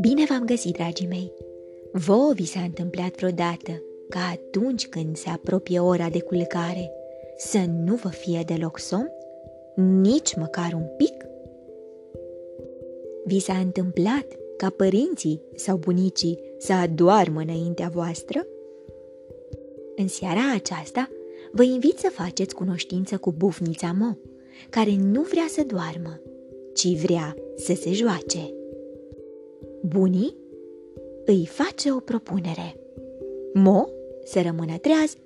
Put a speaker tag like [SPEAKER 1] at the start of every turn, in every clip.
[SPEAKER 1] Bine v-am găsit, dragii mei! Vouă vi s-a întâmplat vreodată ca atunci când se apropie ora de culcare să nu vă fie deloc somn? Nici măcar un pic? Vi s-a întâmplat ca părinții sau bunicii să adoarmă înaintea voastră? În seara aceasta vă invit să faceți cunoștință cu bufnița Mo, care nu vrea să doarmă, ci vrea să se joace. Bunii îi face o propunere. Mo să rămână treaz,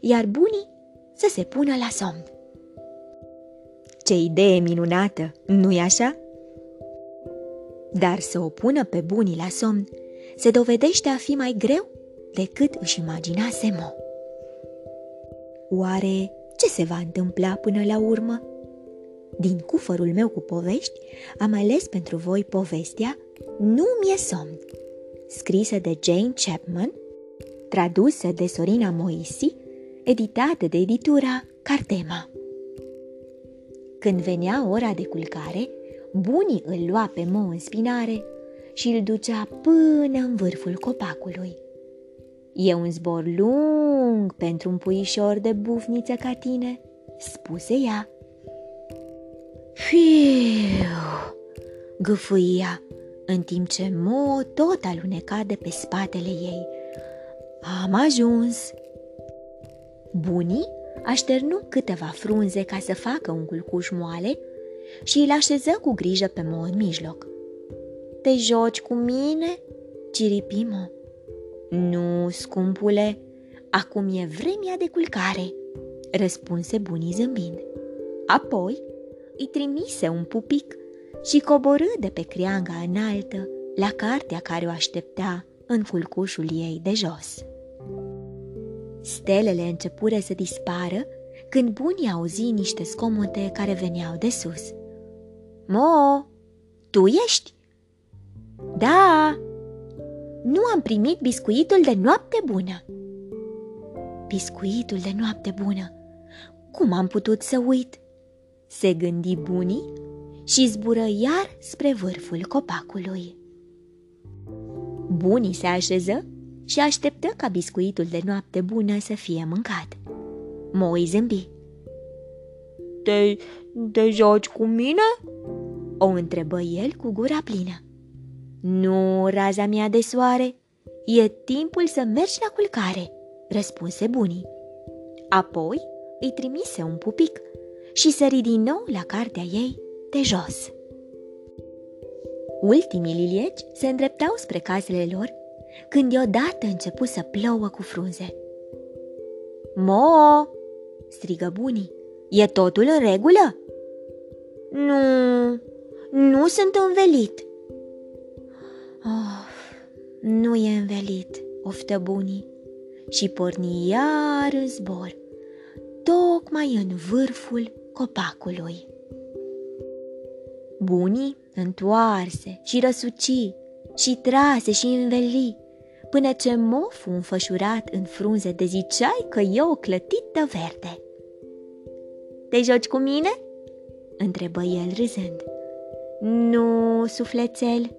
[SPEAKER 1] iar bunii să se pună la somn. Ce idee minunată, nu-i așa? Dar să o pună pe bunii la somn se dovedește a fi mai greu decât își imaginase Mo. Oare ce se va întâmpla până la urmă? Din cufărul meu cu povești am ales pentru voi povestea Nu mi-e somn, scrisă de Jane Chapman, tradusă de Sorina Moisi, editată de editura Cartema. Când venea ora de culcare, bunii îl lua pe Mo în spinare și îl ducea până în vârful copacului. E un zbor lung pentru un puișor de bufniță ca tine, spuse ea. Fiu, gâfâia, în timp ce Mo tot aluneca de pe spatele ei. Am ajuns! Bunii așternu câteva frunze ca să facă un culcuș moale și îl așeză cu grijă pe Mo în mijloc. Te joci cu mine?" ciripi Mo. Nu, scumpule, acum e vremea de culcare, răspunse bunii zâmbind. Apoi îi trimise un pupic și coborâ de pe creanga înaltă la cartea care o aștepta în culcușul ei de jos. Stelele începură să dispară când bunii auzi niște scomote care veneau de sus. Mo, tu ești? Da, nu am primit biscuitul de noapte bună. Biscuitul de noapte bună? Cum am putut să uit? Se gândi bunii și zbură iar spre vârful copacului. Bunii se așeză și așteptă ca biscuitul de noapte bună să fie mâncat. Moi zâmbi. Te, te joci cu mine?" o întrebă el cu gura plină. Nu, raza mea de soare, e timpul să mergi la culcare, răspunse bunii. Apoi îi trimise un pupic și sări din nou la cartea ei de jos. Ultimii lilieci se îndreptau spre casele lor când deodată începu să plouă cu frunze. Mo! strigă bunii. E totul în regulă? Nu, nu sunt învelit. Oh, nu e învelit, oftă bunii și porni iar în zbor, tocmai în vârful copacului. Bunii întoarse și răsuci și trase și înveli, până ce moful înfășurat în frunze de ziceai că e o clătită verde. Te joci cu mine?" întrebă el râzând. Nu, sufletel,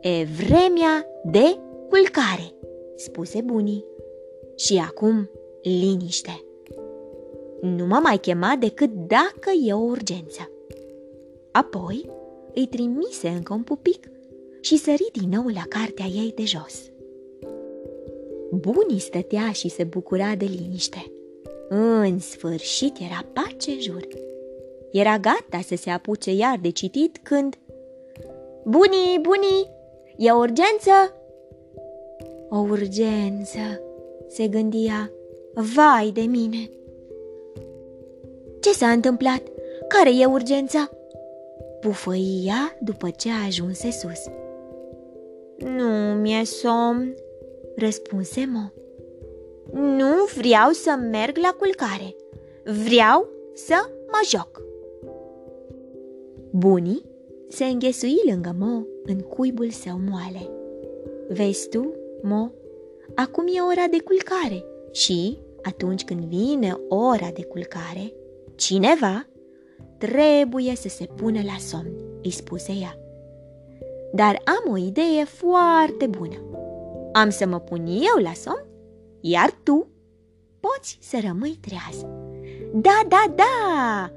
[SPEAKER 1] e vremea de culcare, spuse bunii. Și acum liniște. Nu mă mai chema decât dacă e o urgență. Apoi îi trimise încă un pupic și sări din nou la cartea ei de jos. Bunii stătea și se bucura de liniște. În sfârșit era pace jur. Era gata să se apuce iar de citit când... Bunii, bunii, e o urgență? O urgență, se gândia. Vai de mine! Ce s-a întâmplat? Care e urgența? Pufăia după ce a ajuns sus. Nu mi-e somn, răspunse Mo. Nu vreau să merg la culcare. Vreau să mă joc. Bunii se înghesui lângă Mo în cuibul său moale. Vezi tu, Mo, acum e ora de culcare și, atunci când vine ora de culcare, cineva trebuie să se pună la somn, îi spuse ea. Dar am o idee foarte bună. Am să mă pun eu la somn, iar tu poți să rămâi trează. Da, da, da!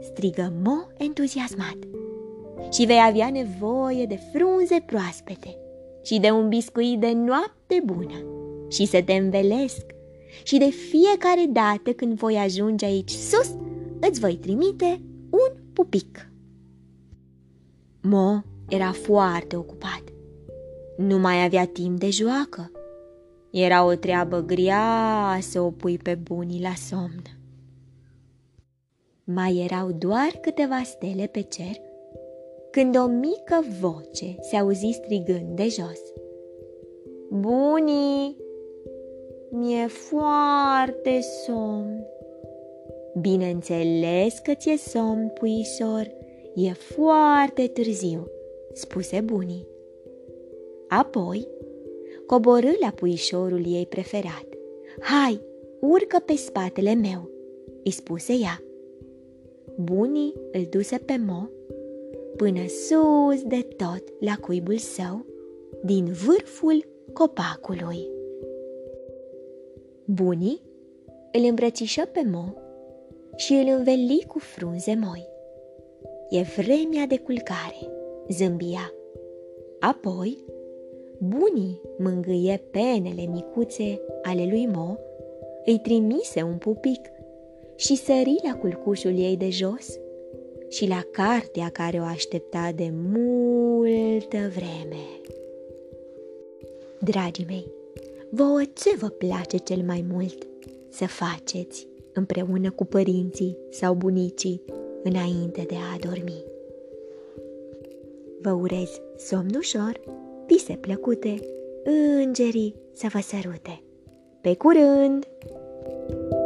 [SPEAKER 1] strigă Mo entuziasmat. Și vei avea nevoie de frunze proaspete și de un biscuit de noapte bună și să te învelesc. Și de fiecare dată când voi ajunge aici sus, îți voi trimite un pupic. Mo era foarte ocupat. Nu mai avea timp de joacă. Era o treabă grea să o pui pe bunii la somn. Mai erau doar câteva stele pe cer, când o mică voce se auzi strigând de jos. Bunii, mi-e foarte somn. Bineînțeles că ți-e somn, puișor, e foarte târziu, spuse bunii. Apoi coborâ la puișorul ei preferat. Hai, urcă pe spatele meu, îi spuse ea. Bunii îl duse pe Mo până sus de tot la cuibul său, din vârful copacului. Bunii îl îmbrățișă pe Mo și îl înveli cu frunze moi. E vremea de culcare, zâmbia. Apoi, bunii mângâie penele micuțe ale lui Mo, îi trimise un pupic și sări la culcușul ei de jos și la cartea care o aștepta de multă vreme. Dragii mei, vouă ce vă place cel mai mult să faceți împreună cu părinții sau bunicii înainte de a dormi? Vă urez somn ușor, vise plăcute, îngerii să vă sărute. Pe curând! thank you